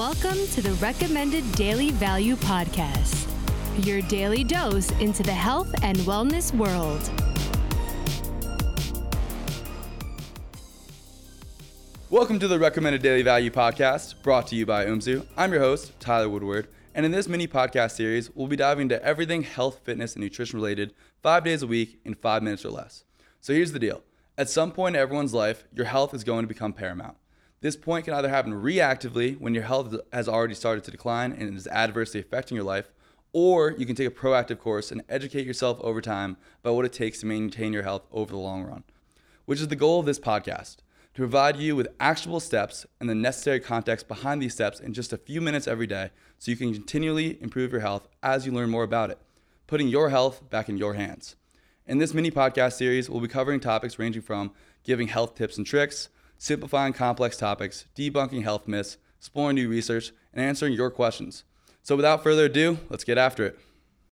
Welcome to the Recommended Daily Value Podcast, your daily dose into the health and wellness world. Welcome to the Recommended Daily Value Podcast, brought to you by UMZU. I'm your host, Tyler Woodward, and in this mini podcast series, we'll be diving into everything health, fitness, and nutrition related five days a week in five minutes or less. So here's the deal at some point in everyone's life, your health is going to become paramount. This point can either happen reactively when your health has already started to decline and is adversely affecting your life, or you can take a proactive course and educate yourself over time about what it takes to maintain your health over the long run, which is the goal of this podcast to provide you with actionable steps and the necessary context behind these steps in just a few minutes every day so you can continually improve your health as you learn more about it, putting your health back in your hands. In this mini podcast series, we'll be covering topics ranging from giving health tips and tricks simplifying complex topics, debunking health myths, exploring new research, and answering your questions. So without further ado, let's get after it.